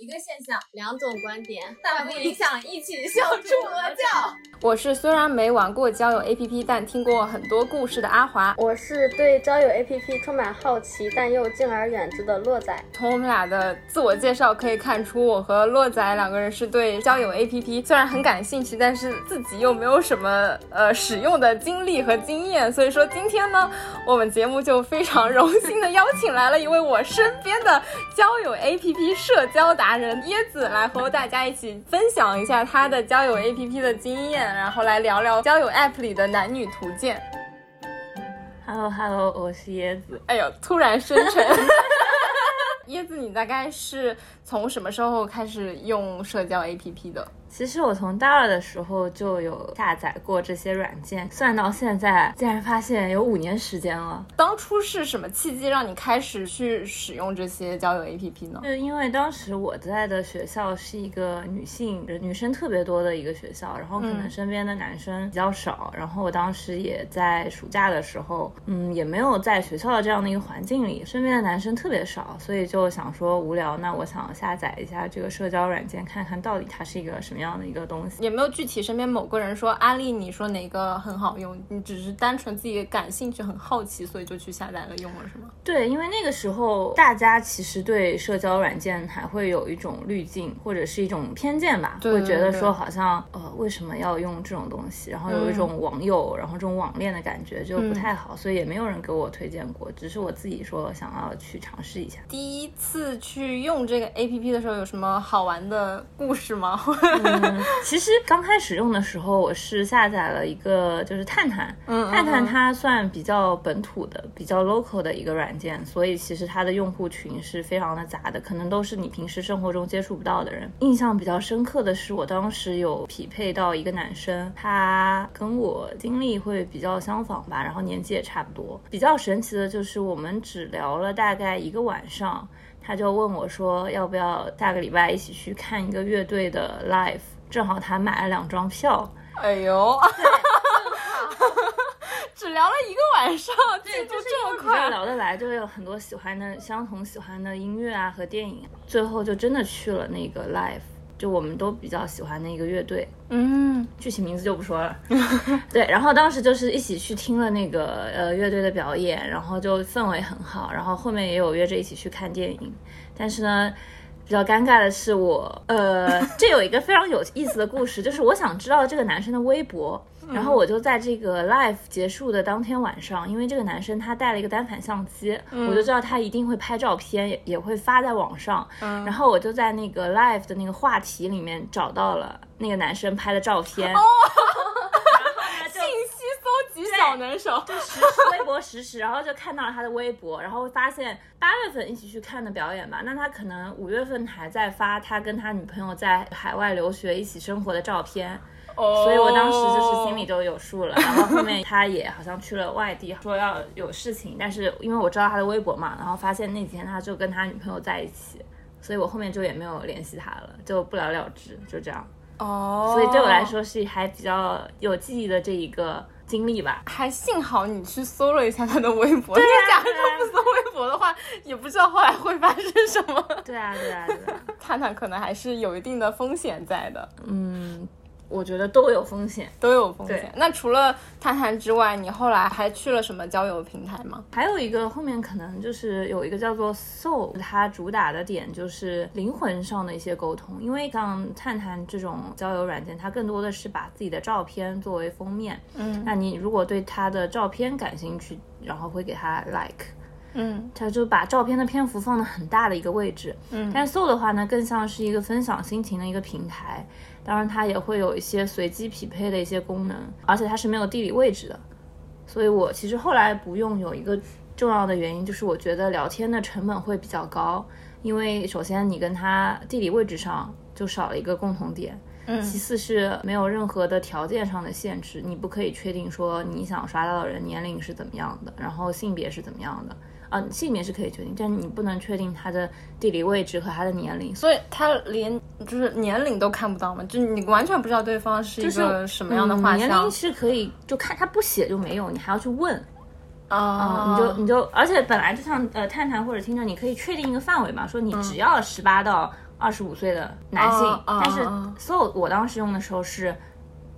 一个现象，两种观点，但不影响一起笑出鹅叫。我是虽然没玩过交友 APP，但听过很多故事的阿华。我是对交友 APP 充满好奇，但又敬而远之的洛仔。从我们俩的自我介绍可以看出，我和洛仔两个人是对交友 APP 虽然很感兴趣，但是自己又没有什么呃使用的经历和经验。所以说今天呢，我们节目就非常荣幸的邀请来了一位我身边的交友 APP 社交达。人椰子来和大家一起分享一下他的交友 APP 的经验，然后来聊聊交友 APP 里的男女图鉴。Hello Hello，我是椰子。哎呦，突然生成。椰子，你大概是从什么时候开始用社交 APP 的？其实我从大二的时候就有下载过这些软件，算到现在，竟然发现有五年时间了。当初是什么契机让你开始去使用这些交友 APP 呢？是因为当时我在的学校是一个女性女生特别多的一个学校，然后可能身边的男生比较少，然后我当时也在暑假的时候，嗯，也没有在学校的这样的一个环境里，身边的男生特别少，所以就想说无聊，那我想下载一下这个社交软件，看看到底它是一个什么。样的一个东西，也没有具体身边某个人说安利你说哪个很好用？你只是单纯自己感兴趣、很好奇，所以就去下载了用了，是吗？对，因为那个时候大家其实对社交软件还会有一种滤镜或者是一种偏见吧，会觉得说好像呃为什么要用这种东西，然后有一种网友，然后这种网恋的感觉就不太好，所以也没有人给我推荐过，只是我自己说想要去尝试一下。第一次去用这个 A P P 的时候，有什么好玩的故事吗？嗯，其实刚开始用的时候，我是下载了一个就是探探，嗯，探探它算比较本土的、比较 local 的一个软件，所以其实它的用户群是非常的杂的，可能都是你平时生活中接触不到的人。印象比较深刻的是，我当时有匹配到一个男生，他跟我经历会比较相仿吧，然后年纪也差不多。比较神奇的就是我们只聊了大概一个晚上。他就问我说：“要不要下个礼拜一起去看一个乐队的 live？” 正好他买了两张票。哎呦，只聊了一个晚上，进度这么快，聊得来，就有很多喜欢的、相同喜欢的音乐啊和电影。最后就真的去了那个 live。就我们都比较喜欢的一个乐队，嗯，具体名字就不说了。对，然后当时就是一起去听了那个呃乐队的表演，然后就氛围很好，然后后面也有约着一起去看电影。但是呢，比较尴尬的是我，呃，这有一个非常有意思的故事，就是我想知道这个男生的微博。然后我就在这个 live 结束的当天晚上，因为这个男生他带了一个单反相机，我就知道他一定会拍照片，也也会发在网上。然后我就在那个 live 的那个话题里面找到了那个男生拍的照片。哦，小能手，就实时微博实时，然后就看到了他的微博，然后发现八月份一起去看的表演吧，那他可能五月份还在发他跟他女朋友在海外留学一起生活的照片。所以我当时就是心里就有数了，然后后面他也好像去了外地，说要有事情，但是因为我知道他的微博嘛，然后发现那几天他就跟他女朋友在一起，所以我后面就也没有联系他了，就不了了之，就这样。哦，所以对我来说是还比较有记忆的这一个经历吧。还幸好你去搜了一下他的微博，对呀，假如不搜微博的话，也不知道后来会发生什么。对啊，对啊，对啊，探探可能还是有一定的风险在的。嗯。我觉得都有风险，都有风险。那除了探探之外，你后来还去了什么交友平台吗？还有一个后面可能就是有一个叫做 Soul，它主打的点就是灵魂上的一些沟通。因为像探探这种交友软件，它更多的是把自己的照片作为封面。嗯，那你如果对他的照片感兴趣，然后会给他 like。嗯，他就把照片的篇幅放的很大的一个位置。嗯，但是 Soul 的话呢，更像是一个分享心情的一个平台。当然，它也会有一些随机匹配的一些功能，而且它是没有地理位置的。所以我其实后来不用，有一个重要的原因就是我觉得聊天的成本会比较高，因为首先你跟他地理位置上就少了一个共同点，嗯，其次是没有任何的条件上的限制，你不可以确定说你想刷到的人年龄是怎么样的，然后性别是怎么样的。啊，性别是可以确定，但是你不能确定他的地理位置和他的年龄，所以他连就是年龄都看不到嘛，就你完全不知道对方是一个什么样的画像。年龄是可以就看他不写就没有，你还要去问。啊你就你就，而且本来就像呃探探或者听着，你可以确定一个范围嘛，说你只要十八到二十五岁的男性，但是所 so 我当时用的时候是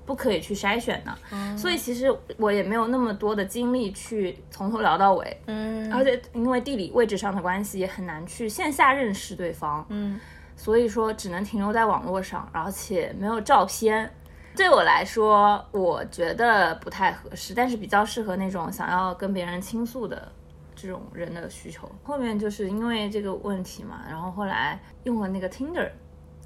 不可以去筛选的，所以其实我也没有那么多的精力去从头聊到尾，嗯。而且因为地理位置上的关系，也很难去线下认识对方，嗯。所以说只能停留在网络上，而且没有照片。对我来说，我觉得不太合适，但是比较适合那种想要跟别人倾诉的这种人的需求。后面就是因为这个问题嘛，然后后来用了那个 Tinder，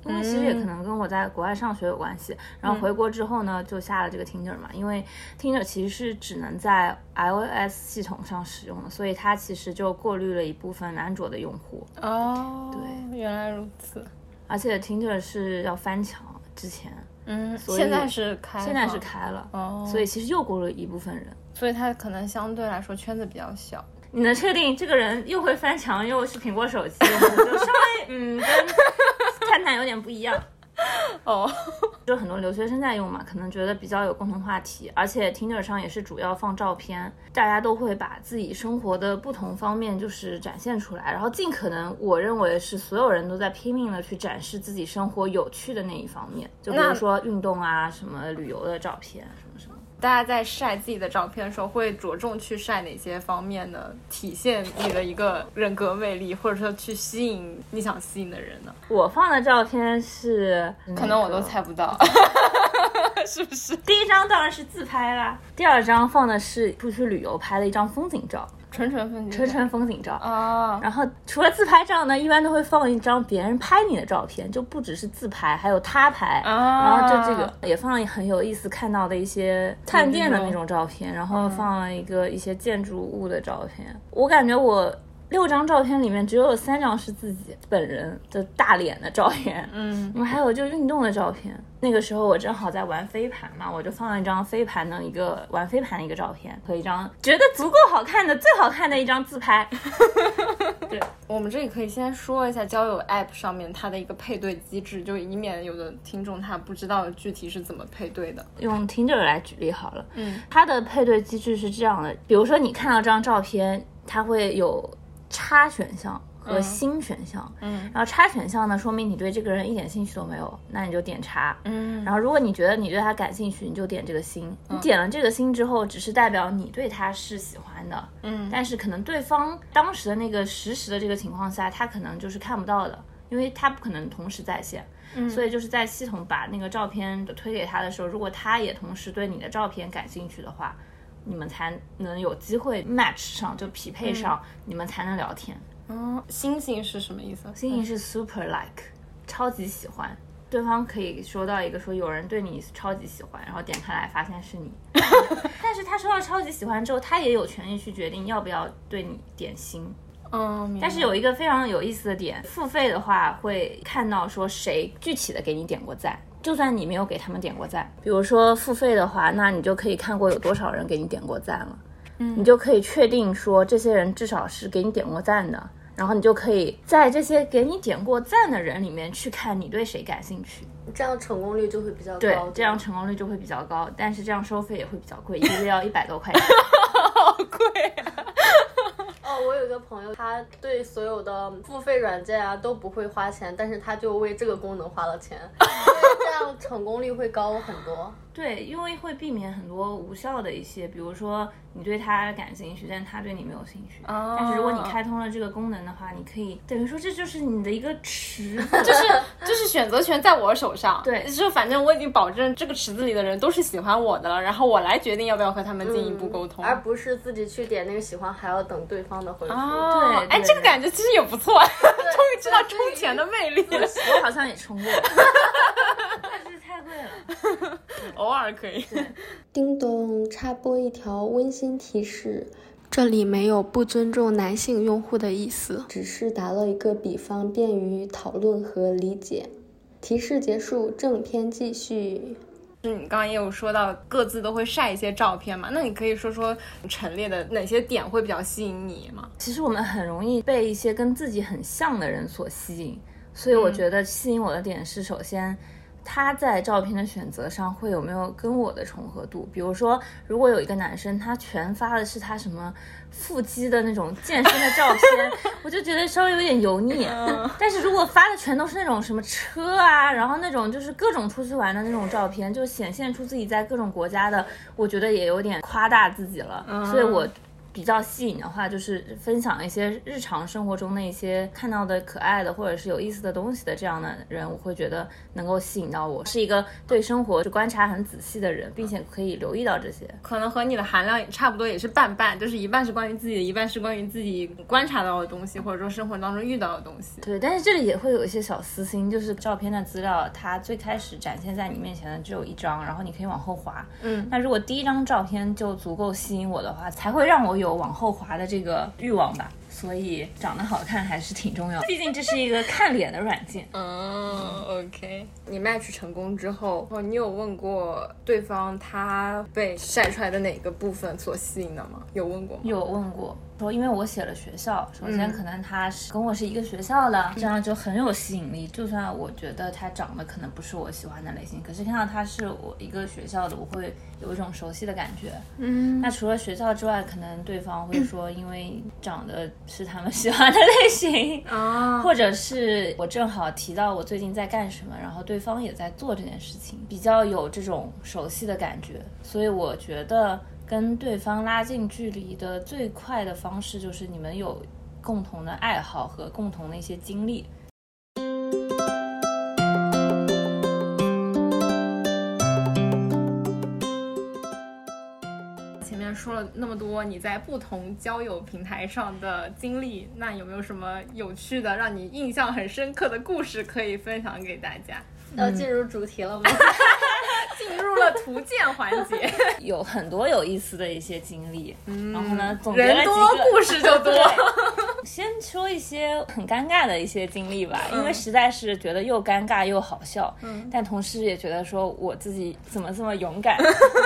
因为其实也可能跟我在国外上学有关系。然后回国之后呢，就下了这个 Tinder 嘛，因为 Tinder 其实是只能在 iOS 系统上使用的，所以它其实就过滤了一部分安卓的用户。哦，对，原来如此。而且 Tinder 是要翻墙，之前嗯，以现在是开，现在是，开了，哦，所以其实又过了一部分人。所以它可能相对来说圈子比较小。你能确定这个人又会翻墙又是苹果手机，就稍微嗯跟探探有点不一样。哦，就很多留学生在用嘛，可能觉得比较有共同话题，而且 Tinder 上也是主要放照片，大家都会把自己生活的不同方面就是展现出来，然后尽可能我认为是所有人都在拼命的去展示自己生活有趣的那一方面，就比如说运动啊，什么旅游的照片，什么什么。大家在晒自己的照片的时候，会着重去晒哪些方面呢？体现你的一个人格魅力，或者说去吸引你想吸引的人呢？我放的照片是，可能我都猜不到，是不是？第一张当然是自拍啦，第二张放的是出去旅游拍的一张风景照，纯纯风景，纯纯风景照。啊，然后除了自拍照呢，一般都会放一张别人拍你的照片，就不只是自拍，还有他拍。啊然后就这个也放了很有意思看到的一些探店的那种照片，然后放了一个一些建筑物的照片。我感觉我六张照片里面只有三张是自己本人的大脸的照片，嗯，我们还有就运动的照片。那个时候我正好在玩飞盘嘛，我就放了一张飞盘的一个玩飞盘的一个照片和一张觉得足够好看的最好看的一张自拍。对我们这里可以先说一下交友 App 上面它的一个配对机制，就以免有的听众他不知道具体是怎么配对的。用 Tinder 来举例好了，嗯，它的配对机制是这样的，比如说你看到这张照片，它会有叉选项和星选项，嗯。然后差选项呢，说明你对这个人一点兴趣都没有，那你就点差，嗯。然后如果你觉得你对他感兴趣，你就点这个星。你点了这个星之后，只是代表你对他是喜欢的，嗯。但是可能对方当时的那个实时的这个情况下，他可能就是看不到的，因为他不可能同时在线。嗯。所以就是在系统把那个照片推给他的时候，如果他也同时对你的照片感兴趣的话，你们才能有机会 match 上，就匹配上，你们才能聊天。嗯，星星是什么意思？星星是 super like，超级喜欢。对方可以收到一个说有人对你超级喜欢，然后点开来发现是你，但是他收到超级喜欢之后，他也有权利去决定要不要对你点心。嗯，但是有一个非常有意思的点，付费的话会看到说谁具体的给你点过赞，就算你没有给他们点过赞，比如说付费的话，那你就可以看过有多少人给你点过赞了，嗯，你就可以确定说这些人至少是给你点过赞的，然后你就可以在这些给你点过赞的人里面去看你对谁感兴趣，这样成功率就会比较高。对，这样成功率就会比较高，但是这样收费也会比较贵，一个月要一百多块钱。好贵啊！哦，我有一个朋友，他对所有的付费软件啊都不会花钱，但是他就为这个功能花了钱，样成功率会高很多。对，因为会避免很多无效的一些，比如说你对他感兴趣，但他对你没有兴趣。哦但是如果你开通了这个功能的话，你可以等于说这就是你的一个池子，就是就是选择权在我手上，对就是反正我已经保证这个池子里的人都是喜欢我的了，然后我来决定要不要和他们进一步沟通。而不是自己去点那个喜欢，还要等对方的回复。对对这个感觉其实也不错，终于知道充钱的魅力了。我好像也充过，偶尔可以。叮咚，插播一条温馨提示。这里没有不尊重男性用户的意思，只是打了一个比方，便于讨论和理解。提示结束，正片继续。就是你刚刚也有说到各自都会晒一些照片嘛，那你可以说说陈列的哪些点会比较吸引你吗？其实我们很容易被一些跟自己很像的人所吸引，所以我觉得吸引我的点是，首先他在照片的选择上会有没有跟我的重合度？比如说，如果有一个男生他全发的是他什么腹肌的那种健身的照片，我就觉得稍微有点油腻。但是如果发的全都是那种什么车啊，然后那种就是各种出去玩的那种照片，就显现出自己在各种国家的，我觉得也有点夸大自己了。所以我。比较吸引的话，就是分享一些日常生活中的一些看到的可爱的或者是有意思的东西的这样的人，我会觉得能够吸引到我。是一个对生活就观察很仔细的人，并且可以留意到这些。可能和你的含量也差不多，也是半半，就是一半是关于自己的，一半是关于自己观察到的东西，或者说生活当中遇到的东西。对，但是这里也会有一些小私心，就是照片的资料，它最开始展现在你面前的只有一张，然后你可以往后滑。嗯，那如果第一张照片就足够吸引我的话，才会让我有。有往后滑的这个欲望吧，所以长得好看还是挺重要的。毕竟这是一个看脸的软件。嗯，OK。你 match 成功之后，哦你有问过对方他被晒出来的哪个部分所吸引的吗？有问过吗？有问过。说，因为我写了学校，首先可能他是跟我是一个学校的，这样就很有吸引力。就算我觉得他长得可能不是我喜欢的类型，可是看到他是我一个学校的，我会有一种熟悉的感觉。嗯，那除了学校之外，可能对方会说，因为长得是他们喜欢的类型啊，或者是我正好提到我最近在干什么，然后对方也在做这件事情，比较有这种熟悉的感觉，所以我觉得。跟对方拉近距离的最快的方式，就是你们有共同的爱好和共同的一些经历。前面说了那么多你在不同交友平台上的经历，那有没有什么有趣的、让你印象很深刻的故事可以分享给大家？要进入主题了吗？进入了图鉴环节，有很多有意思的一些经历，嗯然后呢，总人多故事就多。先说一些很尴尬的一些经历吧，因为实在是觉得又尴尬又好笑，嗯。但同时也觉得说我自己怎么这么勇敢。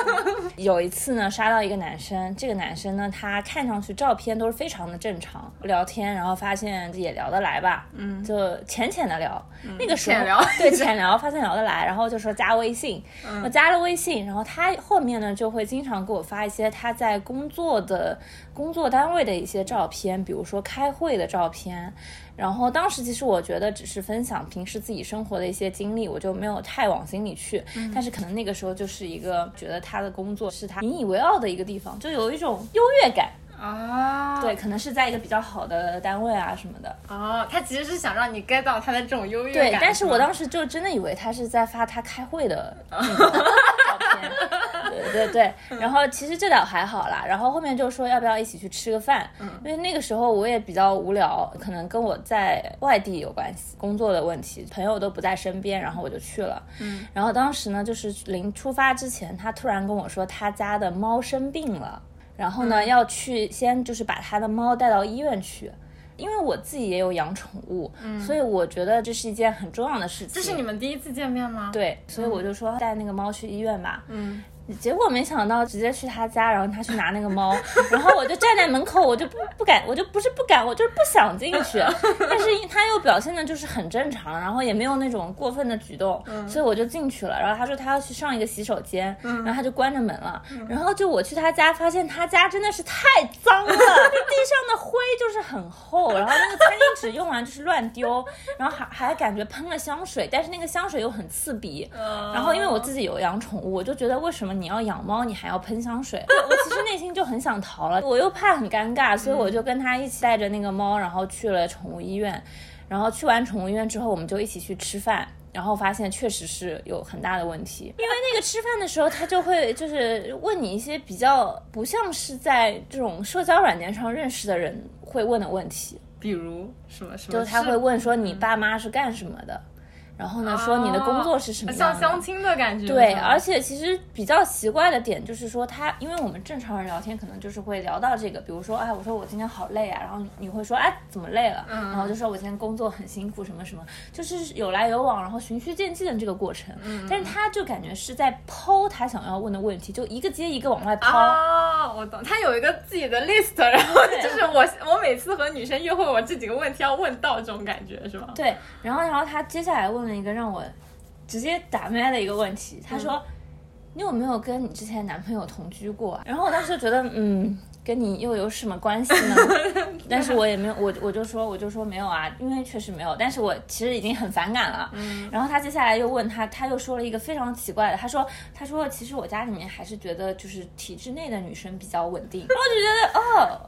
有一次呢，刷到一个男生，这个男生呢，他看上去照片都是非常的正常，聊天，然后发现也聊得来吧，嗯，就浅浅的聊，那个时候对浅聊，发现聊得来，然后就说加微信。我加了微信，然后他后面呢就会经常给我发一些他在工作的工作单位的一些照片，比如说开会的照片。然后当时其实我觉得只是分享平时自己生活的一些经历，我就没有太往心里去。但是可能那个时候就是一个觉得他的工作是他引以为傲的一个地方，就有一种优越感。啊，对，可能是在一个比较好的单位啊什么的。哦，他其实是想让你 get 到他的这种优越感。对，但是我当时就真的以为他是在发他开会的 照片。对对对，然后其实这倒还好啦。然后后面就说要不要一起去吃个饭？嗯，因为那个时候我也比较无聊，可能跟我在外地有关系，工作的问题，朋友都不在身边，然后我就去了。嗯，然后当时呢，就是临出发之前，他突然跟我说他家的猫生病了。然后呢，要去先就是把他的猫带到医院去，因为我自己也有养宠物，所以我觉得这是一件很重要的事情。这是你们第一次见面吗？对，所以我就说带那个猫去医院吧。嗯。结果没想到直接去他家，然后他去拿那个猫，然后我就站在门口，我就不不敢，我就不是不敢，我就是不想进去。但是他又表现的就是很正常，然后也没有那种过分的举动，所以我就进去了。然后他说他要去上一个洗手间，然后他就关着门了。然后就我去他家，发现他家真的是太脏了，地上的灰就是很厚，然后那个餐巾纸用完就是乱丢，然后还还感觉喷了香水，但是那个香水又很刺鼻。然后因为我自己有养宠物，我就觉得为什么。你要养猫，你还要喷香水，我其实内心就很想逃了，我又怕很尴尬，所以我就跟他一起带着那个猫，然后去了宠物医院。然后去完宠物医院之后，我们就一起去吃饭，然后发现确实是有很大的问题，因为那个吃饭的时候，他就会就是问你一些比较不像是在这种社交软件上认识的人会问的问题，比如什么什么，就他会问说你爸妈是干什么的。然后呢，说你的工作是什么样的？像相亲的感觉。对，而且其实比较奇怪的点就是说，他因为我们正常人聊天可能就是会聊到这个，比如说，哎，我说我今天好累啊，然后你会说，哎，怎么累了？嗯。然后就说我今天工作很辛苦，什么什么，就是有来有往，然后循序渐进的这个过程。嗯。但是他就感觉是在抛他想要问的问题，就一个接一个往外抛。啊，我懂。他有一个自己的 list，然后就是 我我每次和女生约会，我这几个问题要问到这种感觉是吗？对。然后，然后他接下来问了一个让我。直接打麦的一个问题，他说：“你有没有跟你之前男朋友同居过啊？”然后我当时就觉得，嗯。跟你又有什么关系呢？但是我也没有，我我就说我就说没有啊，因为确实没有。但是我其实已经很反感了。嗯。然后他接下来又问他，他又说了一个非常奇怪的，他说他说其实我家里面还是觉得就是体制内的女生比较稳定。然后我就觉得哦，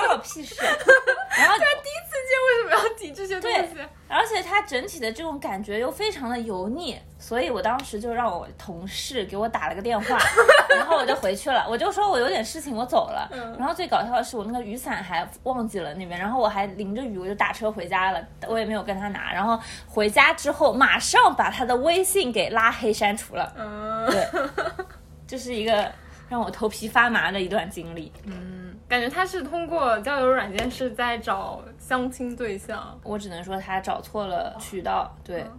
关我屁事。然后他第一次见为什么要提这些东西？而且它整体的这种感觉又非常的油腻，所以我当时就让我同事给我打了个电话，然后我就回去了，我就说我有点事情，我走了。然后最搞笑的是我那个雨伞还忘记了那边，然后我还淋着雨，我就打车回家了，我也没有跟他拿。然后回家之后马上把他的微信给拉黑删除了。嗯，对，这是一个让我头皮发麻的一段经历。嗯。感觉他是通过交友软件是在找相亲对象，我只能说他找错了渠道。对。嗯，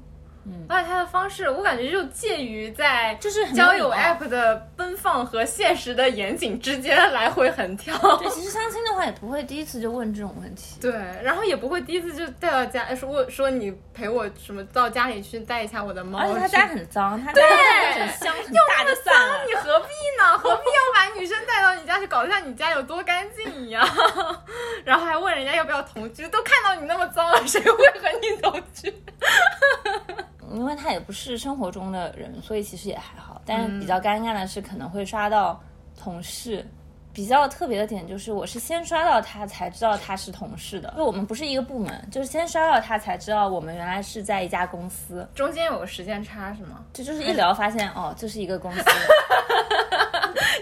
而且他的方式，我感觉就介于在就是交友 app 的奔放和现实的严谨之间来回横跳。对，其实相亲的话也不会第一次就问这种问题。对，然后也不会第一次就带到家说说你陪我什么到家里去带一下我的猫。而且他家很脏，他家很香很大的脏，你何必呢？何必要把女生带到你家去，搞得像你家有多干净一样？然后还问人家要不要同居，都看到你那么脏了，谁会和你同居？因为他也不是生活中的人，所以其实也还好。但是比较尴尬的是，可能会刷到同事。比较特别的点就是，我是先刷到他才知道他是同事的，就我们不是一个部门，就是先刷到他才知道我们原来是在一家公司。中间有个时间差是吗？这就是一聊发现哦，这是一个公司。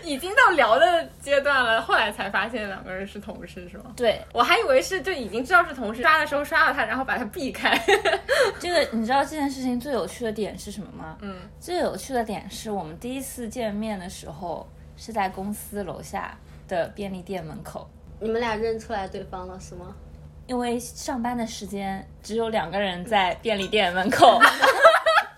已经到聊的阶段了，后来才发现两个人是同事，是吗？对，我还以为是就已经知道是同事，刷的时候刷到他，然后把他避开。这个你知道这件事情最有趣的点是什么吗？嗯，最有趣的点是我们第一次见面的时候是在公司楼下的便利店门口。你们俩认出来对方了是吗？因为上班的时间只有两个人在便利店门口。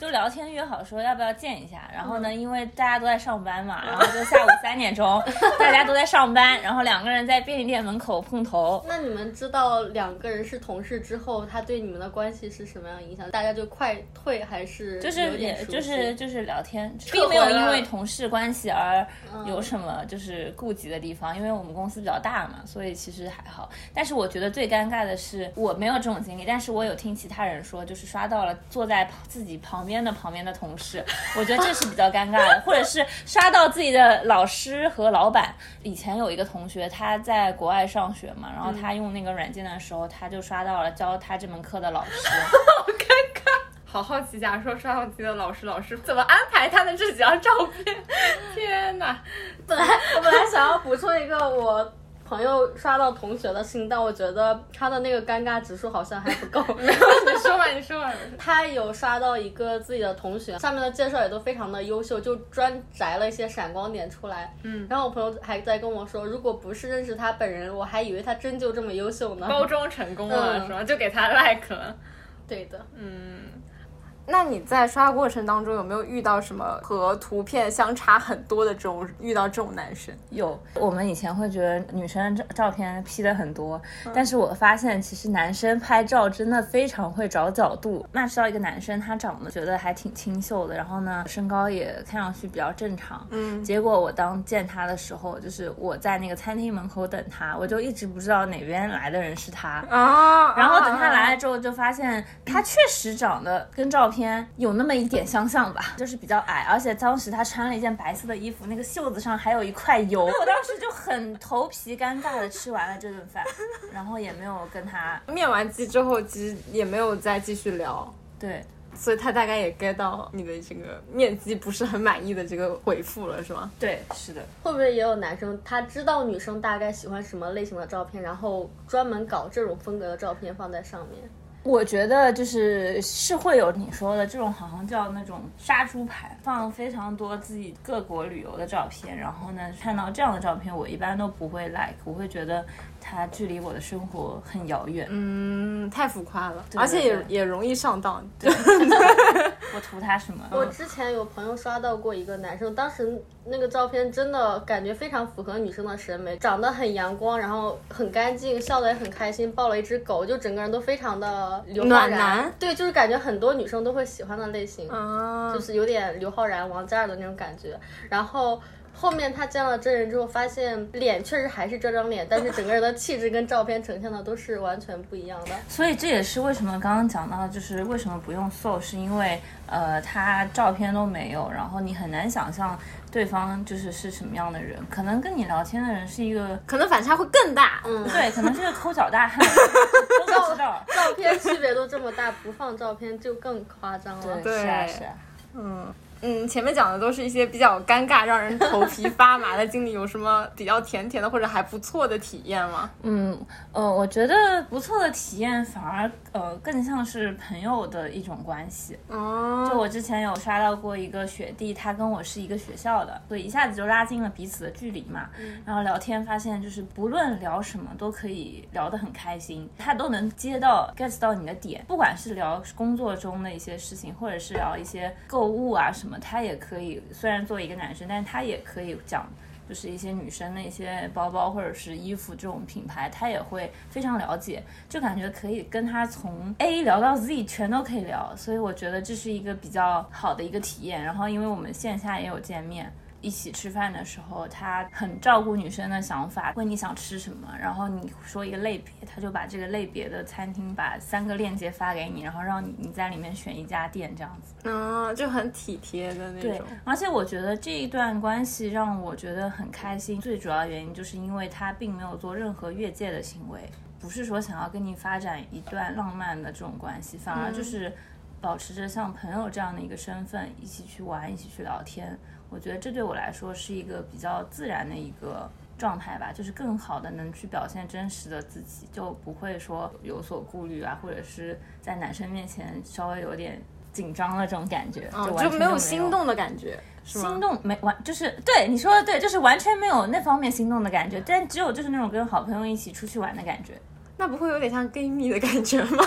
就聊天约好说要不要见一下，然后呢，因为大家都在上班嘛，然后就下午三点钟，大家都在上班，然后两个人在便利店门口碰头。那你们知道两个人是同事之后，他对你们的关系是什么样影响？大家就快退还是就是也就是就是聊天，并没有因为同事关系而有什么就是顾及的地方，因为我们公司比较大嘛，所以其实还好。但是我觉得最尴尬的是我没有这种经历，但是我有听其他人说，就是刷到了坐在自己旁。边的旁边的同事，我觉得这是比较尴尬的，或者是刷到自己的老师和老板。以前有一个同学，他在国外上学嘛，然后他用那个软件的时候，他就刷到了教他这门课的老师。好尴尬，好好奇，假如说刷到自己的老师，老师怎么安排他的这几张照片？天哪！本来我本来想要补充一个我。朋友刷到同学的信，但我觉得他的那个尴尬指数好像还不够。你说吧，你说吧。他有刷到一个自己的同学，上面的介绍也都非常的优秀，就专摘了一些闪光点出来。嗯。然后我朋友还在跟我说，如果不是认识他本人，我还以为他真就这么优秀呢。包装成功了是吧？就给他 like 了。对的。嗯。那你在刷过程当中有没有遇到什么和图片相差很多的这种遇到这种男生？有，我们以前会觉得女生照照片 P 的很多，但是我发现其实男生拍照真的非常会找角度。那知道一个男生他长得觉得还挺清秀的，然后呢身高也看上去比较正常。嗯。结果我当见他的时候，就是我在那个餐厅门口等他，我就一直不知道哪边来的人是他啊。然后等他来了之后，就发现他确实长得跟照片。天有那么一点相像吧，就是比较矮，而且当时他穿了一件白色的衣服，那个袖子上还有一块油，我当时就很头皮尴尬的吃完了这顿饭，然后也没有跟他面完机之后，其实也没有再继续聊，对，所以他大概也 get 到你的这个面基不是很满意的这个回复了，是吗？对，是的。会不会也有男生他知道女生大概喜欢什么类型的照片，然后专门搞这种风格的照片放在上面？我觉得就是是会有你说的这种，好像叫那种杀猪盘，放非常多自己各国旅游的照片，然后呢，看到这样的照片，我一般都不会 like，我会觉得。它距离我的生活很遥远，嗯，太浮夸了，而且也也容易上当。对，我图他什么？我之前有朋友刷到过一个男生，当时那个照片真的感觉非常符合女生的审美，长得很阳光，然后很干净，笑得也很开心，抱了一只狗，就整个人都非常的个刘昊然暖男对，就是感觉很多女生都会喜欢的类型，啊就是有点刘昊然、王嘉尔的那种感觉。然后后面他见了真人之后，发现脸确实还是这张脸，但是整个人的气质跟照片呈现的都是完全不一样的。所以这也是为什么刚刚讲到，就是为什么不用搜，是因为呃，他照片都没有，然后你很难想象对方就是是什么样的人，可能跟你聊天的人是一个，可能反差会更大。嗯，对，可能是个抠脚大汉，都不知道。照片区别都这么大，不放照片就更夸张了。对是啊是啊。嗯，前面讲的都是一些比较尴尬、让人头皮发麻的经历，有什么比较甜甜的或者还不错的体验吗？嗯，呃，我觉得不错的体验反而呃更像是朋友的一种关系。哦，就我之前有刷到过一个学弟，他跟我是一个学校的，所以一下子就拉近了彼此的距离嘛。然后聊天发现，就是不论聊什么都可以聊得很开心，他都能接到 get 到你的点，不管是聊工作中的一些事情，或者是聊一些购物啊什么，什么他也可以。虽然作为一个男生，但是他也可以讲。就是一些女生的一些包包或者是衣服这种品牌，他也会非常了解，就感觉可以跟他从 A 聊到 Z 全都可以聊，所以我觉得这是一个比较好的一个体验。然后因为我们线下也有见面。一起吃饭的时候，他很照顾女生的想法，问你想吃什么，然后你说一个类别，他就把这个类别的餐厅把三个链接发给你，然后让你你在里面选一家店这样子。嗯，就很体贴的那对种。，而且我觉得这一段关系让我觉得很开心，最主要原因就是因为他并没有做任何越界的行为，不是说想要跟你发展一段浪漫的这种关系，反而就是保持着像朋友这样的一个身份，一起去玩，一起去聊天。我觉得这对我来说是一个比较自然的一个状态吧，就是更好的能去表现真实的自己，就不会说有所顾虑啊，或者是在男生面前稍微有点紧张了这种感觉，就，完全没就没有心动的感觉，心动没完，就是对你说的对，就是完全没有那方面心动的感觉，但只有就是那种跟好朋友一起出去玩的感觉。那不会有点像 gay 蜜的感觉吗？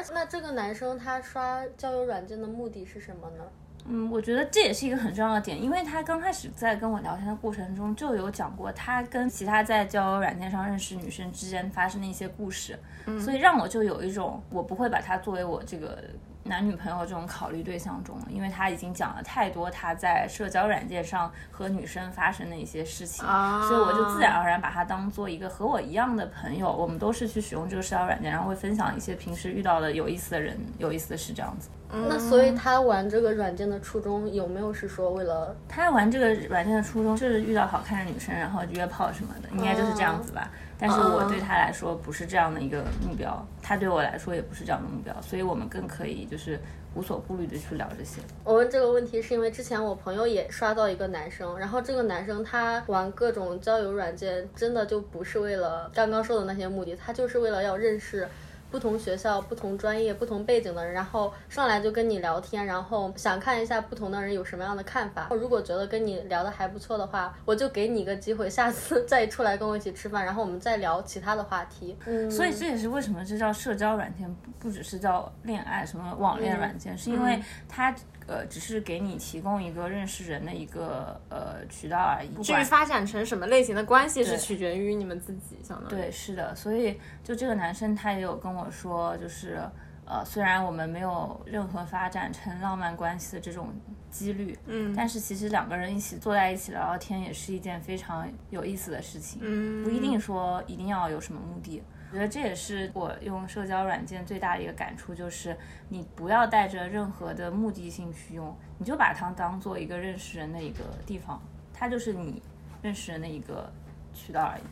而且那这个男生他刷交友软件的目的是什么呢？嗯，我觉得这也是一个很重要的点，因为他刚开始在跟我聊天的过程中就有讲过他跟其他在交友软件上认识女生之间发生的一些故事，所以让我就有一种我不会把他作为我这个男女朋友这种考虑对象中了，因为他已经讲了太多他在社交软件上和女生发生的一些事情，啊所以我就自然而然把他当做一个和我一样的朋友，我们都是去使用这个社交软件，然后会分享一些平时遇到的有意思的人、有意思的事这样子。那所以他玩这个软件的初衷有没有是说为了他玩这个软件的初衷就是遇到好看的女生，然后约炮什么的，应该就是这样子吧。但是我对他来说不是这样的一个目标，他对我来说也不是这样的目标，所以我们更可以就是无所顾虑的去聊这些。我问这个问题是因为之前我朋友也刷到一个男生，然后这个男生他玩各种交友软件，真的就不是为了刚刚说的那些目的，他就是为了要认识。不同学校、不同专业、不同背景的人，然后上来就跟你聊天，然后想看一下不同的人有什么样的看法。如果觉得跟你聊的还不错的话，我就给你一个机会，下次再出来跟我一起吃饭，然后我们再聊其他的话题。嗯，所以这也是为什么这叫社交软件，不不只是叫恋爱什么网恋软件，是因为它呃只是给你提供一个认识人的一个呃渠道而已。至于发展成什么类型的关系，是取决于你们自己，相当于。对，是的，所以就这个男生他也有跟我说，就是呃，虽然我们没有任何发展成浪漫关系的这种几率，嗯但是其实两个人一起坐在一起聊聊天也是一件非常有意思的事情，嗯，不一定说一定要有什么目的。我觉得这也是我用社交软件最大的一个感触，就是你不要带着任何的目的性去用，你就把它当做一个认识人的一个地方，它就是你认识人的一个渠道而已。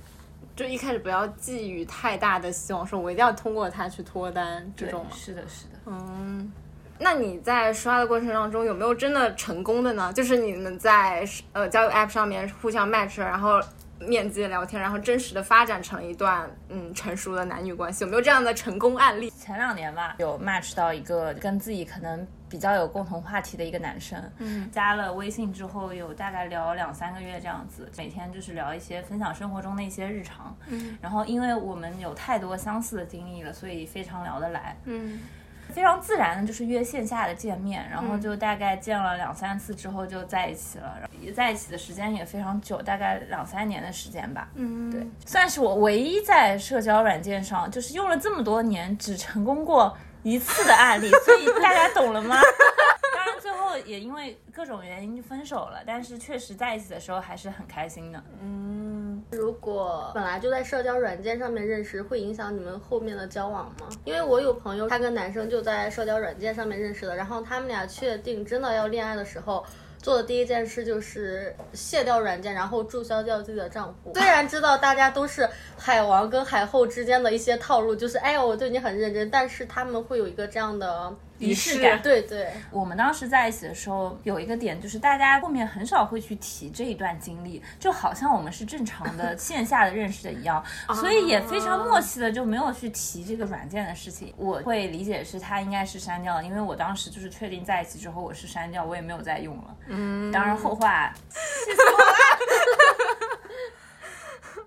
就一开始不要寄予太大的希望，说我一定要通过它去脱单这种。是的，是的。嗯，那你在刷的过程当中有没有真的成功的呢？就是你们在呃交友 App 上面互相 match，然后面基聊天，然后真实的发展成一段嗯成熟的男女关系，有没有这样的成功案例？前两年吧，有 match 到一个跟自己可能比较有共同话题的一个男生，嗯，加了微信之后，有大概聊两三个月这样子，每天就是聊一些分享生活中的一些日常，嗯，然后因为我们有太多相似的经历了，所以非常聊得来，嗯非常自然的就是约线下的见面，然后就大概见了两三次之后就在一起了，也在一起的时间也非常久，大概两三年的时间吧。嗯，对，算是我唯一在社交软件上就是用了这么多年只成功过一次的案例，所以大家懂了吗？当然最后也因为各种原因就分手了，但是确实在一起的时候还是很开心的。如果本来就在社交软件上面认识，会影响你们后面的交往吗？因为我有朋友，他跟男生就在社交软件上面认识的，然后他们俩确定真的要恋爱的时候。做的第一件事就是卸掉软件，然后注销掉自己的账户。虽然知道大家都是海王跟海后之间的一些套路，就是哎呀我对你很认真，但是他们会有一个这样的仪式感对对，我们当时在一起的时候，有一个点就是大家后面很少会去提这一段经历，就好像我们是正常的 线下的认识的一样，所以也非常默契的就没有去提这个软件的事情。我会理解是他应该是删掉了，因为我当时就是确定在一起之后我是删掉，我也没有再用了。嗯，当然后话 气死我了。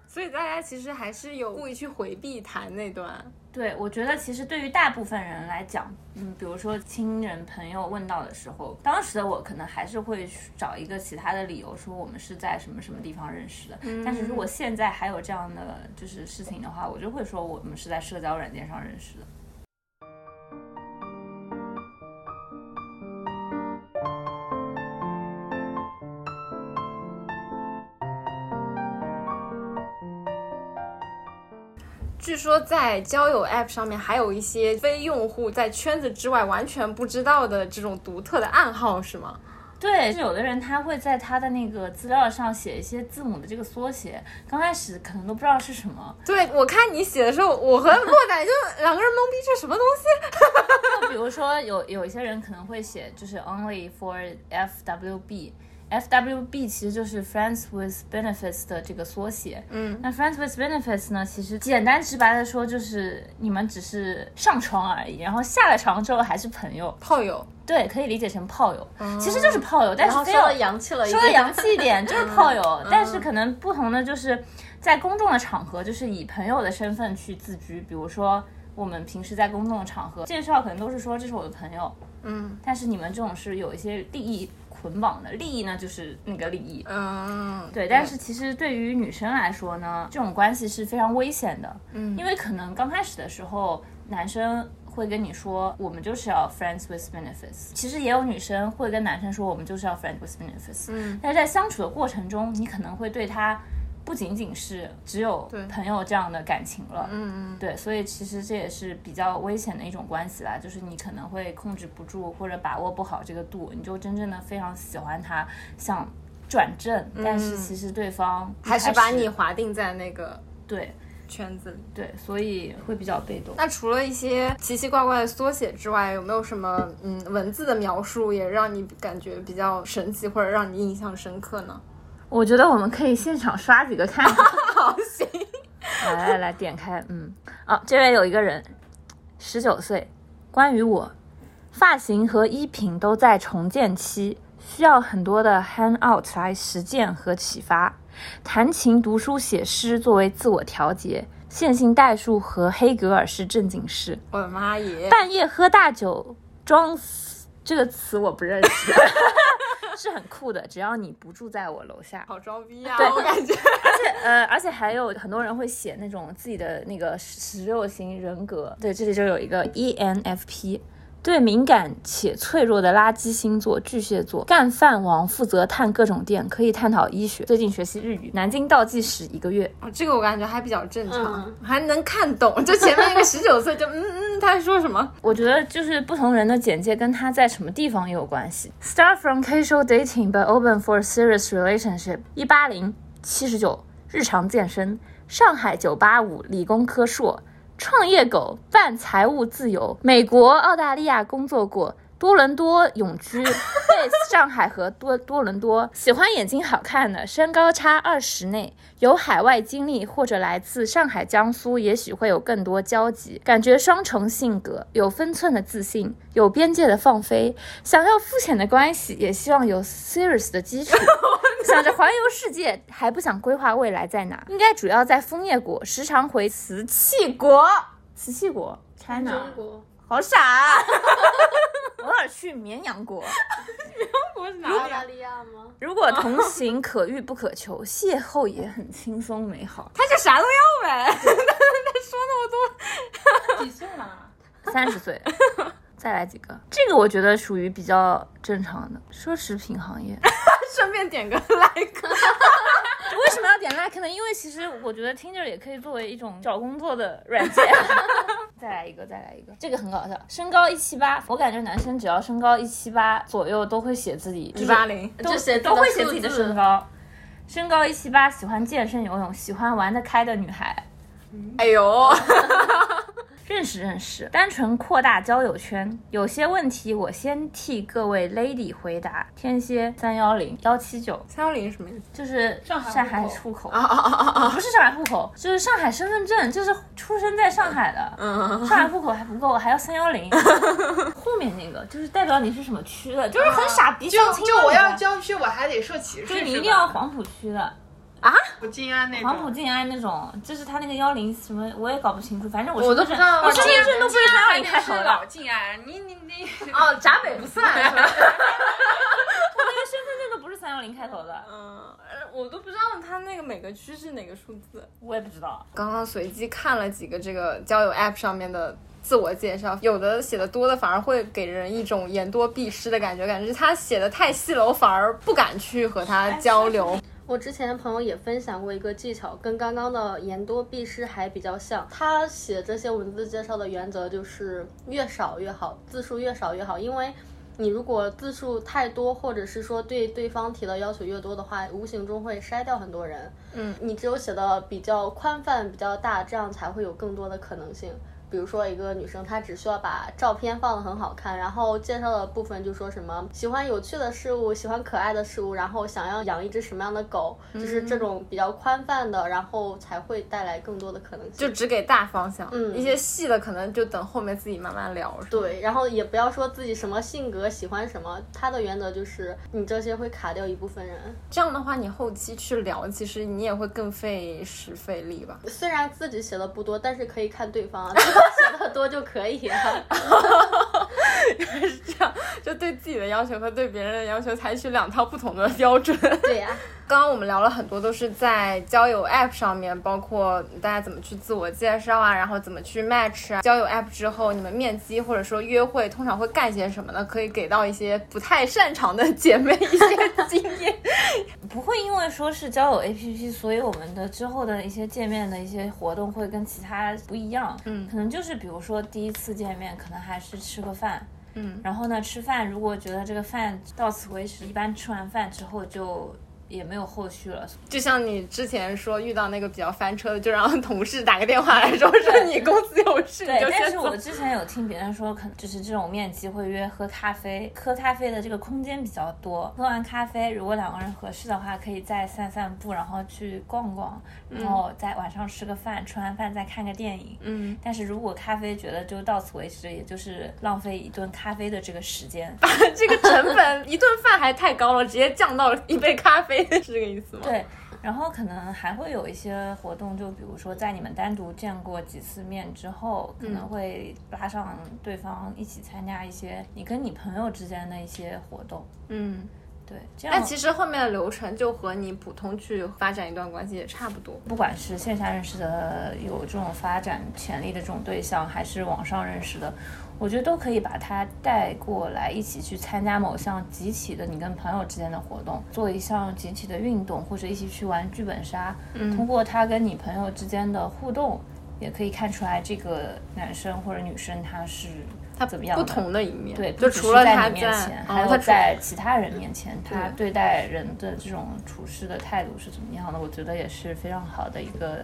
所以大家其实还是有故意去回避谈那段。对，我觉得其实对于大部分人来讲，嗯，比如说亲人朋友问到的时候，当时的我可能还是会找一个其他的理由说我们是在什么什么地方认识的。但是如果现在还有这样的就是事情的话，我就会说我们是在社交软件上认识的。据说在交友 App 上面还有一些非用户在圈子之外完全不知道的这种独特的暗号，是吗？对，有的人他会在他的那个资料上写一些字母的这个缩写，刚开始可能都不知道是什么。对，我看你写的时候，我和洛仔就两个人懵逼，这什么东西？就比如说有有一些人可能会写就是 only for FWB。FWB 其实就是 Friends with Benefits 的这个缩写。嗯，那 Friends with Benefits 呢，其实简单直白的说，就是你们只是上床而已，然后下了床之后还是朋友。炮友。对，可以理解成炮友，其实就是炮友，但是非说的洋气了一点，说的洋气一点 就是炮友，但是可能不同的就是在公众的场合，就是以朋友的身份去自居。比如说我们平时在公众的场合介绍，可能都是说这是我的朋友。嗯，但是你们这种是有一些利益。捆绑的利益呢，就是那个利益，嗯，对。但是其实对于女生来说呢，这种关系是非常危险的，嗯，因为可能刚开始的时候，男生会跟你说，我们就是要 friends with benefits。其实也有女生会跟男生说，我们就是要 friends with benefits。嗯，但是在相处的过程中，你可能会对他。不仅仅是只有朋友这样的感情了，嗯嗯，对，所以其实这也是比较危险的一种关系啦，就是你可能会控制不住或者把握不好这个度，你就真正的非常喜欢他，想转正，但是其实对方还是把你划定在那个对。圈子里，对，所以会比较被动。那除了一些奇奇怪怪的缩写之外，有没有什么嗯文字的描述也让你感觉比较神奇或者让你印象深刻呢？我觉得我们可以现场刷几个看。好，行。来来来，点开，嗯，哦，这边有一个人，十九岁，关于我，发型和衣品都在重建期，需要很多的 hang out 来实践和启发。弹琴、读书、写诗作为自我调节。线性代数和黑格尔是正经事。我的妈耶！半夜喝大酒装死这个词我不认识。是很酷的，只要你不住在我楼下，好装逼啊！对我感觉，而且呃，而且还有很多人会写那种自己的那个十六型人格，对，这里就有一个 ENFP。对敏感且脆弱的垃圾星座巨蟹座，干饭王负责探各种店，可以探讨医学。最近学习日语，南京倒计时一个月。哦，这个我感觉还比较正常，还能看懂。就前面一个十九岁，就嗯嗯，他在说什么？我觉得就是不同人的简介跟他在什么地方也有关系。Start from casual dating but open for serious relationship。一八零七十九，日常健身，上海九八五理工科硕。创业狗，办财务自由，美国、澳大利亚工作过，多伦多永居，base 上海和多多伦多，喜欢眼睛好看的，身高差二十内，有海外经历或者来自上海、江苏，也许会有更多交集。感觉双重性格，有分寸的自信，有边界的放飞，想要肤浅的关系，也希望有 serious 的基础。想着环游世界，还不想规划未来在哪？应该主要在枫叶国，时常回瓷器国。瓷器国，China。中国。好傻、啊。我哪儿去绵阳国？我是澳大利亚吗？如果同行可遇不可求，邂逅也很轻松美好。他就啥都要呗。他说那么多，几岁了？三十岁，再来几个。这个我觉得属于比较正常的奢侈品行业。顺便点个 like。为什么要点 like 呢？因为其实我觉得 Tinder 也可以作为一种找工作的软件。再来一个，再来一个，这个很搞笑。身高一七八，我感觉男生只要身高一七八左右都会写自己一八零，都就写都会写自己的身高。身高一七八，喜欢健身游泳，喜欢玩得开的女孩，哎呦，认识认识，单纯扩大交友圈。有些问题我先替各位 lady 回答。天蝎三幺零幺七九，三幺零什么意思？就是上海上海户口啊啊啊啊！不是上海户口，就是上海身份证，就是出生在上海的。嗯，上海户口还不够，还要三幺零。后面那个就是代表你是什么区的，就是很傻逼就就我要郊区，我还得受歧视，就是你一定要黄浦区的，不静安那种。黄浦静安那种，就是他那个幺零什么我也搞不清楚，反正我我都不知道我身份证都不是三幺还零开头的，老静安，你你你，哦，闸北不算是吧？我那个身份证都不是三幺零开头的，嗯，呃我都不知道他那个每个区是哪个数字。我也不知道。刚刚随机看了几个这个交友 App 上面的自我介绍，有的写的多的反而会给人一种言多必失的感觉，感觉他写的太细了，我反而不敢去和他交流。我之前朋友也分享过一个技巧，跟刚刚的言多必失还比较像。他写这些文字介绍的原则就是越少越好，字数越少越好，因为。你如果字数太多，或者是说对对方提的要求越多的话，无形中会筛掉很多人。嗯，你只有写的比较宽泛、比较大，这样才会有更多的可能性。比如说一个女生，她只需要把照片放得很好看，然后介绍的部分就说什么喜欢有趣的事物，喜欢可爱的事物，然后想要养一只什么样的狗，就是这种比较宽泛的，然后才会带来更多的可能性。就只给大方向，嗯一些细的可能就等后面自己慢慢聊。对，然后也不要说自己什么性格喜欢什么，他的原则就是你这些会卡掉一部分人。这样的话，你后期去聊，其实你也会更费时费力吧。虽然自己写的不多，但是可以看对方啊，对方写的多就可以了。是这样，就对自己的要求和对别人的要求采取两套不同的标准。对呀、刚刚我们聊了很多，都是在交友 App 上面，包括大家怎么去自我介绍啊，然后怎么去 match 啊。交友 App 之后，你们面基或者说约会，通常会干些什么呢？可以给到一些不太擅长的姐妹一些经验。不会因为说是交友 APP，所以我们的之后的一些见面的一些活动会跟其他不一样。嗯可能就是比如说第一次见面，可能还是吃个饭。嗯，然后呢，吃饭如果觉得这个饭到此为止，一般吃完饭之后就也没有后续了。就像你之前说遇到那个比较翻车的，就让同事打个电话来说说你公司有事，你对但是我。之前有听别人说，可能就是这种面基会约喝咖啡，喝咖啡的这个空间比较多。喝完咖啡，如果两个人合适的话，可以再散散步，然后去逛逛，然后在晚上吃个饭，吃完饭再看个电影。嗯，但是如果咖啡觉得就到此为止，也就是浪费一顿咖啡的这个时间。把 这个成本一顿饭还太高了，直接降到一杯咖啡，是这个意思吗？对，然后可能还会有一些活动，就比如说在你们单独见过几次面之后，可能会拉上对方一起参加一些你跟你朋友之间的一些活动。嗯。对，这样但其实后面的流程就和你普通去发展一段关系也差不多。不管是线下认识的有这种发展潜力的这种对象，还是网上认识的，我觉得都可以把他带过来，一起去参加某项集体的你跟朋友之间的活动，做一项集体的运动，或者一起去玩剧本杀。嗯通过他跟你朋友之间的互动，也可以看出来这个男生或者女生他是他怎么样不同的一面，对，就除了在你面前，还有在其他人面前，他对对待人的这种处事的态度是怎么样的？我觉得也是非常好的一个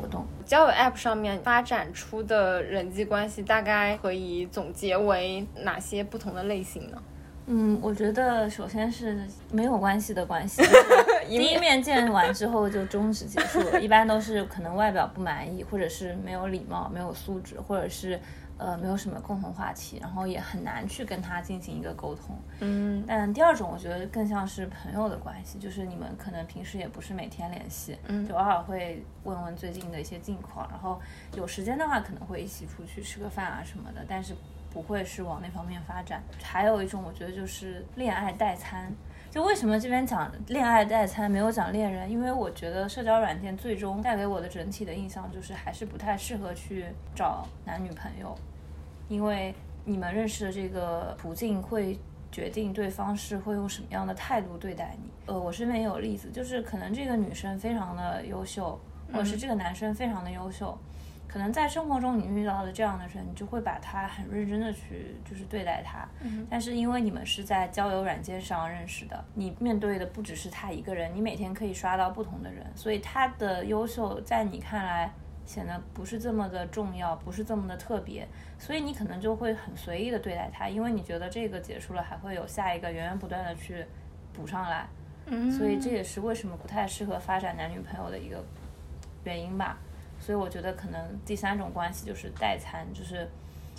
活动。交友 App 上面发展出的人际关系，大概可以总结为哪些不同的类型呢？嗯，我觉得首先是没有关系的关系，第一面见完之后就终止结束了，一般都是可能外表不满意，或者是没有礼貌、没有素质，或者是呃没有什么共同话题，然后也很难去跟他进行一个沟通。嗯但第二种我觉得更像是朋友的关系，就是你们可能平时也不是每天联系，嗯就偶尔会问问最近的一些近况，然后有时间的话可能会一起出去吃个饭啊什么的，但是不会是往那方面发展。还有一种，我觉得就是恋爱代餐。就为什么这边讲恋爱代餐，没有讲恋人？因为我觉得社交软件最终带给我的整体的印象就是还是不太适合去找男女朋友，因为你们认识的这个途径会决定对方是会用什么样的态度对待你。呃，我身边也有例子，就是可能这个女生非常的优秀，或者是这个男生非常的优秀。可能在生活中你遇到的这样的人，你就会把他很认真的去就是对待他。但是因为你们是在交友软件上认识的，你面对的不只是他一个人，你每天可以刷到不同的人，所以他的优秀在你看来显得不是这么的重要，不是这么的特别，所以你可能就会很随意的对待他，因为你觉得这个结束了，还会有下一个源源不断的去补上来。嗯所以这也是为什么不太适合发展男女朋友的一个原因吧。所以我觉得可能第三种关系就是代餐，就是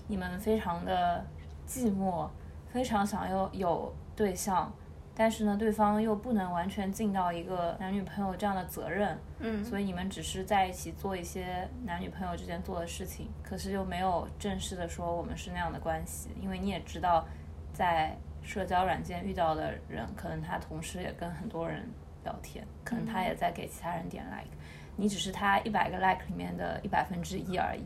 你们非常的寂寞，非常想要有对象，但是呢，对方又不能完全尽到一个男女朋友这样的责任，嗯，所以你们只是在一起做一些男女朋友之间做的事情，可是又没有正式的说我们是那样的关系，因为你也知道，在社交软件遇到的人，可能他同时也跟很多人聊天，可能他也在给其他人点 like。你只是他一百个 like 里面的一百分之一而已。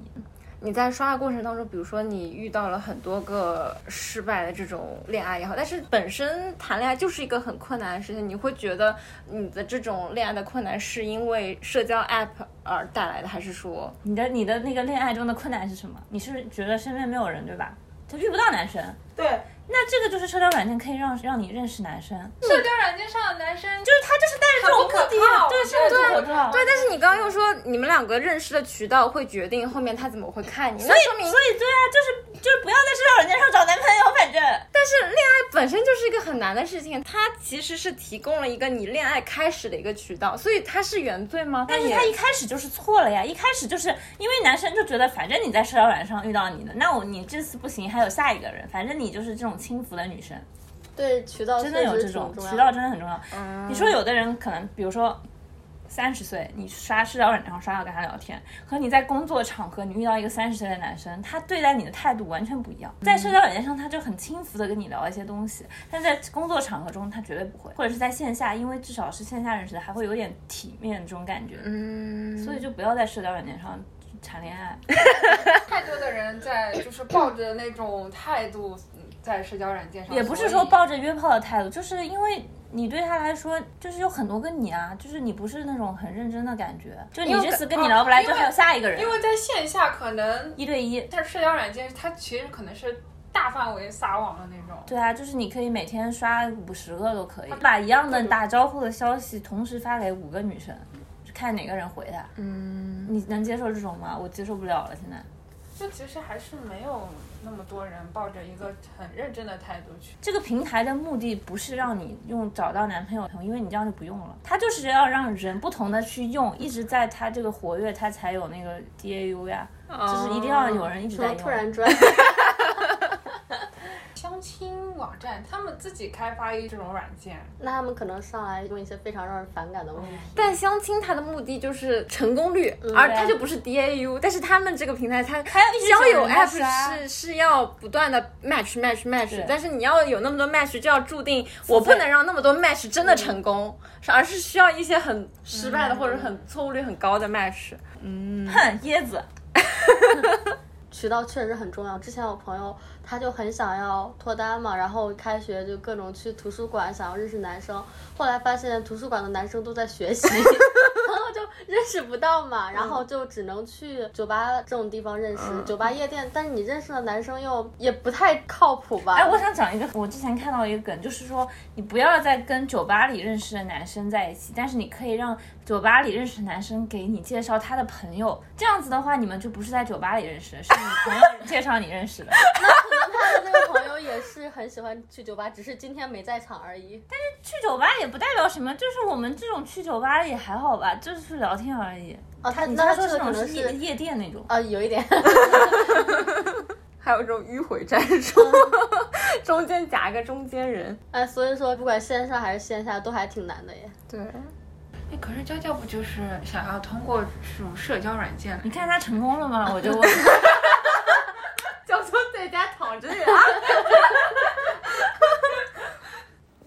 你在刷的过程当中，比如说你遇到了很多个失败的这种恋爱也好，但是本身谈恋爱就是一个很困难的事情，你会觉得你的这种恋爱的困难是因为社交 app 而带来的，还是说你的你的那个恋爱中的困难是什么？你是觉得身边没有人对吧？就遇不到男生。对，那这个就是社交软件可以让让你认识男生，社交软件上的男生就是他就是带着这种目的对，是很不可靠。对？但是你刚刚又说你们两个认识的渠道会决定后面他怎么会看你，所以那说明所以对啊，就是就是不要在社交软件上找男朋友，反正。但是恋爱本身就是一个很难的事情，它其实是提供了一个你恋爱开始的一个渠道，所以它是原罪吗？但是它一开始就是错了呀，一开始就是因为男生就觉得，反正你在社交软件上遇到你的，那我你这次不行，还有下一个人，反正你就是这种轻浮的女生，对渠道真的有这种渠道真的很重要。你说有的人可能，比如说三十岁，你刷社交软件上刷到跟他聊天，和你在工作场合你遇到一个三十岁的男生，他对待你的态度完全不一样。在社交软件上，他就很轻浮的跟你聊一些东西，但在工作场合中，他绝对不会，或者是在线下，因为至少是线下认识的，还会有点体面这种感觉。嗯，所以就不要在社交软件上谈恋爱。太多的人在就是抱着那种态度在社交软件上，也不是说抱着约炮的态度，就是因为你对他来说，就是有很多个你啊，就是你不是那种很认真的感觉，就你这次跟你聊不来，就还有下一个人，因为在线下可能，一对一。但是社交软件它其实可能是大范围撒网的那种。对啊，就是你可以每天刷五十个都可以，把一样的打招呼的消息同时发给五个女生，看哪个人回他。嗯，你能接受这种吗？我接受不了了，现在。就其实还是没有那么多人抱着一个很认真的态度去。这个平台的目的不是让你用找到男朋友，因为你这样就不用了。它就是要让人不同的去用，一直在它这个活跃，它才有那个 DAU 呀，就是一定要有人一直在用。突然转？相亲网站他们自己开发一这种软件，那他们可能上来问一些非常让人反感的问题。但相亲它的目的就是成功率，而它就不是 DAU。但是他们这个平台，它要交友有 app 刷是是要不断的 match match match，但是你要有那么多 match，就要注定我不能让那么多 match 真的成功，是而是需要一些很失败的或者很错误率很高的 match。嗯哼，椰子。渠道确实很重要。之前我朋友他就很想要脱单嘛，然后开学就各种去图书馆想要认识男生，后来发现图书馆的男生都在学习，后就认识不到嘛，然后就只能去酒吧这种地方认识，酒吧夜店，但是你认识的男生又也不太靠谱吧？哎，我想讲一个，我之前看到一个梗，就是说你不要再跟酒吧里认识的男生在一起，但是你可以让酒吧里认识的男生给你介绍他的朋友，这样子的话，你们就不是在酒吧里认识的，是你朋友介绍你认识的。他的那个朋友也是很喜欢去酒吧，只是今天没在场而已。但是去酒吧也不代表什么，就是我们这种去酒吧也还好吧，就是去聊天而已。哦，他你那他他说这种这个可能是是夜夜店那种，啊，有一点。还有这种迂回战术，中间夹个中间人。哎，所以说不管线上还是线下都还挺难的耶。对，哎，可是娇娇不就是想要通过这种社交软件你看他成功了吗？我就问。家讨网之类的啊。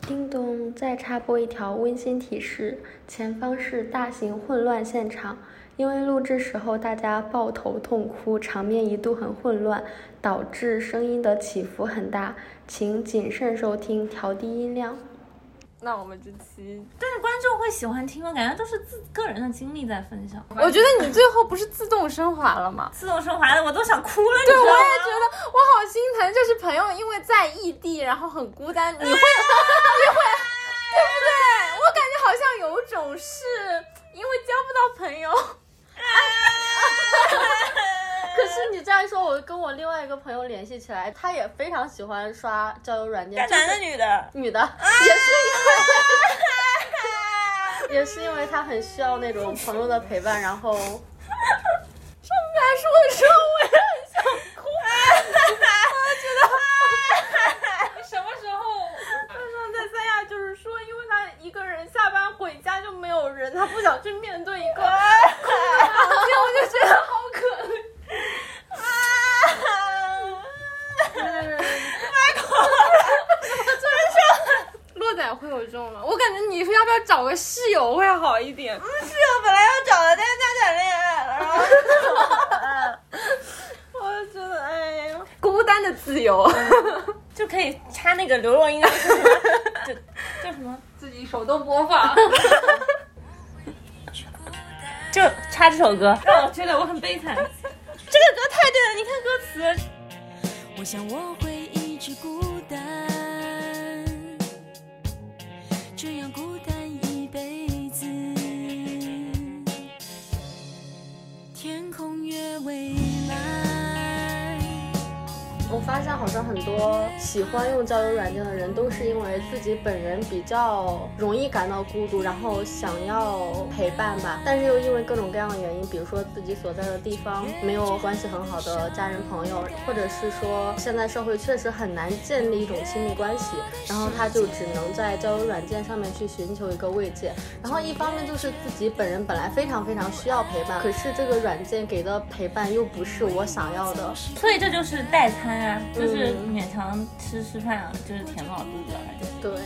叮咚，再插播一条温馨提示：前方是大型混乱现场，因为录制时候大家抱头痛哭，场面一度很混乱，导致声音的起伏很大，请谨慎收听，调低音量。那我们这期，但是观众会喜欢听吗？感觉都是自个人的经历在分享。我觉得你最后不是自动升华了吗？自动升华的我都想哭了，对，我？也觉得我好心疼，就是朋友因为在异地，然后很孤单，你会，你会，对不对？我感觉好像有种是因为交不到朋友，可是你这样说，我跟我另外一个朋友联系起来，他也非常喜欢刷交友软件，男的女的，女的，也是因为，也是因为他很需要那种朋友的陪伴，然后。他说的时候我也很想哭，我觉得什么时候？他说在三亚就是说，因为他一个人下班回家就没有人，他不想去面对一个 空的房间，我就觉得好可怜。洛仔会有这种吗？我感觉你要不要找个室友会好一点？嗯室友本来要找的，但是他谈恋爱了，然后 我就觉得，哎呀，孤单的自由。就可以插那个刘若英的什么，就叫什么，自己手动播放。就插这首歌，让我觉得我很悲惨。这个歌太对了，你看歌词。我想我会一直孤单，这样孤单。发现好像很多喜欢用交友软件的人，都是因为自己本人比较容易感到孤独，然后想要陪伴吧。但是又因为各种各样的原因，比如说自己所在的地方没有关系很好的家人朋友，或者是说现在社会确实很难建立一种亲密关系，然后他就只能在交友软件上面去寻求一个慰藉。然后一方面就是自己本人本来非常非常需要陪伴，可是这个软件给的陪伴又不是我想要的。所以这就是代餐啊，就是勉强吃吃饭啊，就是填饱肚子啊。反正对，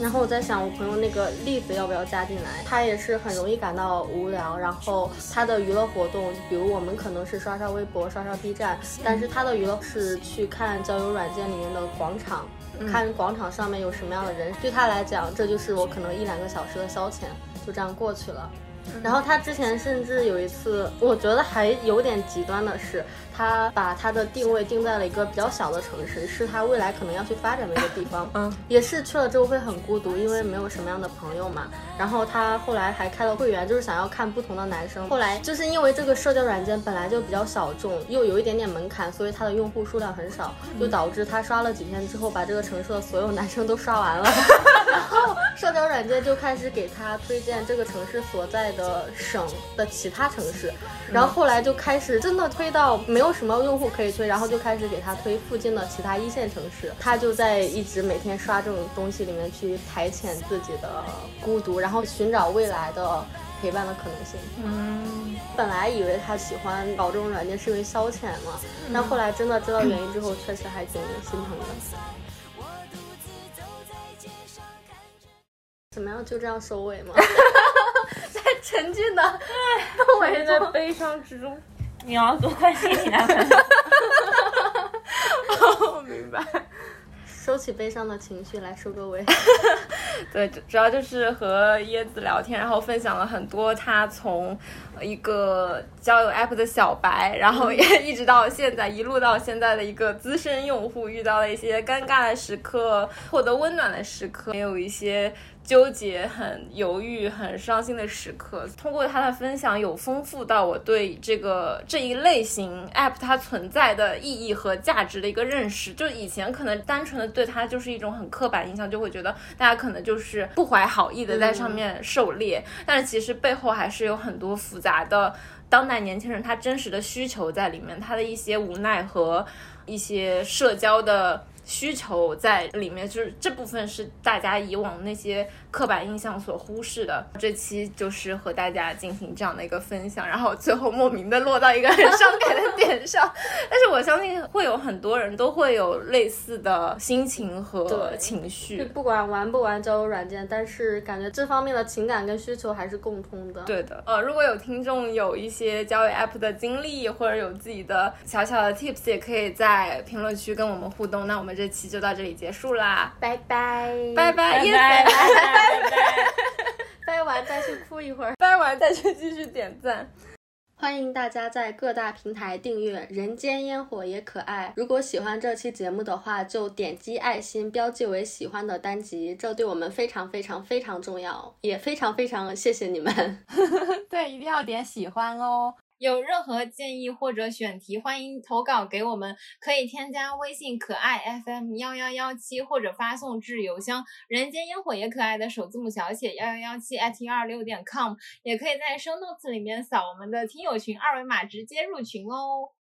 然后我在想，我朋友那个栗子要不要加进来？他也是很容易感到无聊，然后他的娱乐活动，比如我们可能是刷刷微博、刷刷 B 站，但是他的娱乐是去看交友软件里面的广场，看广场上面有什么样的人。对他来讲，这就是我可能一两个小时的消遣，就这样过去了。然后他之前甚至有一次，我觉得还有点极端的是，他把他的定位定在了一个比较小的城市，是他未来可能要去发展的一个地方。嗯，也是去了之后会很孤独，因为没有什么样的朋友嘛。然后他后来还开了会员，就是想要看不同的男生。后来就是因为这个社交软件本来就比较小众，又有一点点门槛，所以他的用户数量很少，就导致他刷了几天之后，把这个城市的所有男生都刷完了。然 后社交软件就开始给他推荐这个城市所在的省的其他城市，然后后来就开始真的推到没有什么用户可以推，然后就开始给他推附近的其他一线城市，他就在一直每天刷这种东西里面去排遣自己的孤独，然后寻找未来的陪伴的可能性。嗯，本来以为他喜欢搞这种软件是因为消遣嘛，但后来真的知道原因之后，确实还挺心疼的。怎么样？就这样收尾吗？在沉浸的 氛围 中，还在悲伤之中。你要多关心你男朋友。我 明白。收起悲伤的情绪来收个尾。对，主主要就是和椰子聊天，然后分享了很多他从一个交友 app 的小白，然后也 一直到现在一路到现在的一个资深用户，遇到了一些尴尬的时刻，获得温暖的时刻，也有一些。纠结、很犹豫、很伤心的时刻，通过他的分享，有丰富到我对这个这一类型 app 它存在的意义和价值的一个认识。就以前可能单纯的对它就是一种很刻板印象，就会觉得大家可能就是不怀好意的在上面狩猎，但是其实背后还是有很多复杂的当代年轻人他真实的需求在里面，他的一些无奈和一些社交的。需求在里面，就是这部分是大家以往那些刻板印象所忽视的。这期就是和大家进行这样的一个分享，然后最后莫名的落到一个很伤感的点上，但是我相信会有很多人都会有类似的心情和对情就绪。不管玩不玩交友软件，但是感觉这方面的情感跟需求还是共通的。对的，呃，如果有听众有一些交友 app 的经历，或者有自己的小小的 tips，也可以在评论区跟我们互动。那我们这期就到这里结束啦，拜拜，拜拜，耶拜拜拜拜拜完再去哭一会儿。拜完再去继续点赞。欢迎大家在各大平台订阅《人间烟火也可爱》。如果喜欢这期节目的话，就点击爱心标记为喜欢的单集，这对我们非常非常非常重要，也非常非常谢谢你们。对，一定要点喜欢哦。有任何建议或者选题，欢迎投稿给我们，可以添加微信可爱 FM 幺幺幺七，或者发送至邮箱人间烟火也可爱的首字母小写幺幺幺七 at 幺二六点 com，也可以在 show notes 里面扫我们的听友群二维码直接入群哦。